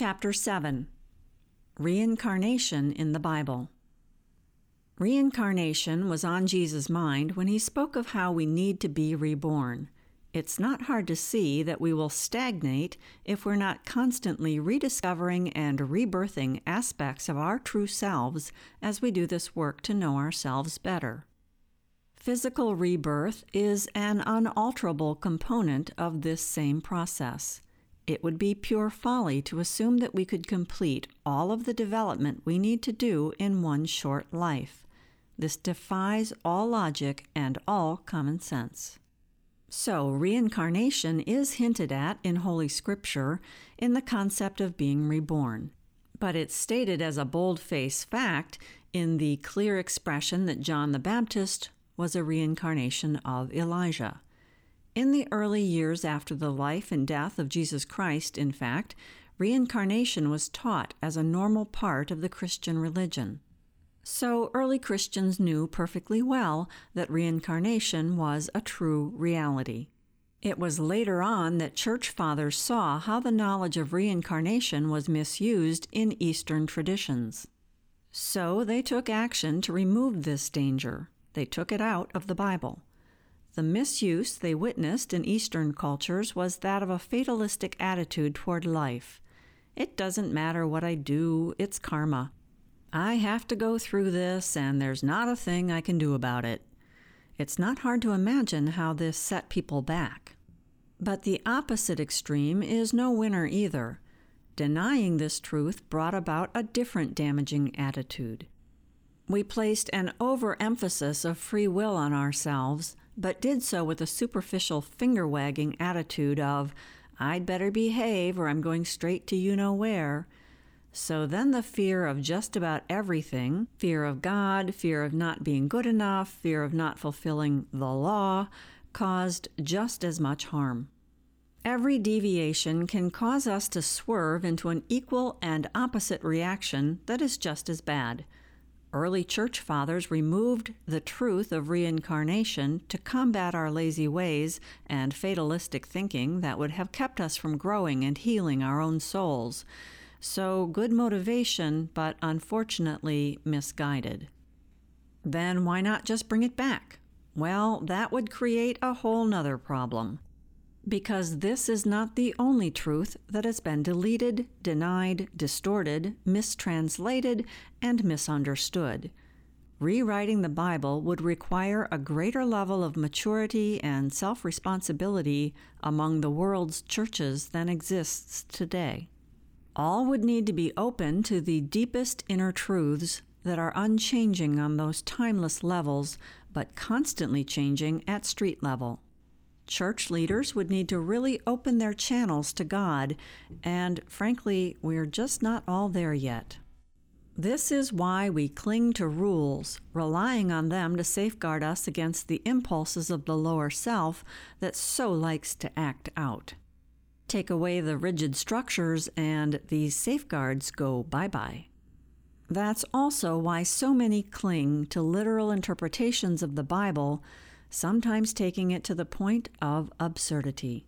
Chapter 7 Reincarnation in the Bible. Reincarnation was on Jesus' mind when he spoke of how we need to be reborn. It's not hard to see that we will stagnate if we're not constantly rediscovering and rebirthing aspects of our true selves as we do this work to know ourselves better. Physical rebirth is an unalterable component of this same process. It would be pure folly to assume that we could complete all of the development we need to do in one short life. This defies all logic and all common sense. So, reincarnation is hinted at in Holy Scripture in the concept of being reborn. But it's stated as a bold faced fact in the clear expression that John the Baptist was a reincarnation of Elijah. In the early years after the life and death of Jesus Christ, in fact, reincarnation was taught as a normal part of the Christian religion. So early Christians knew perfectly well that reincarnation was a true reality. It was later on that church fathers saw how the knowledge of reincarnation was misused in Eastern traditions. So they took action to remove this danger. They took it out of the Bible. The misuse they witnessed in Eastern cultures was that of a fatalistic attitude toward life. It doesn't matter what I do, it's karma. I have to go through this, and there's not a thing I can do about it. It's not hard to imagine how this set people back. But the opposite extreme is no winner either. Denying this truth brought about a different damaging attitude. We placed an overemphasis of free will on ourselves, but did so with a superficial finger wagging attitude of, I'd better behave or I'm going straight to you know where so then the fear of just about everything fear of God, fear of not being good enough, fear of not fulfilling the law caused just as much harm. Every deviation can cause us to swerve into an equal and opposite reaction that is just as bad. Early church fathers removed the truth of reincarnation to combat our lazy ways and fatalistic thinking that would have kept us from growing and healing our own souls. So, good motivation, but unfortunately misguided. Then why not just bring it back? Well, that would create a whole nother problem. Because this is not the only truth that has been deleted, denied, distorted, mistranslated, and misunderstood. Rewriting the Bible would require a greater level of maturity and self responsibility among the world's churches than exists today. All would need to be open to the deepest inner truths that are unchanging on those timeless levels, but constantly changing at street level. Church leaders would need to really open their channels to God, and frankly, we're just not all there yet. This is why we cling to rules, relying on them to safeguard us against the impulses of the lower self that so likes to act out. Take away the rigid structures, and these safeguards go bye bye. That's also why so many cling to literal interpretations of the Bible, sometimes taking it to the point of absurdity.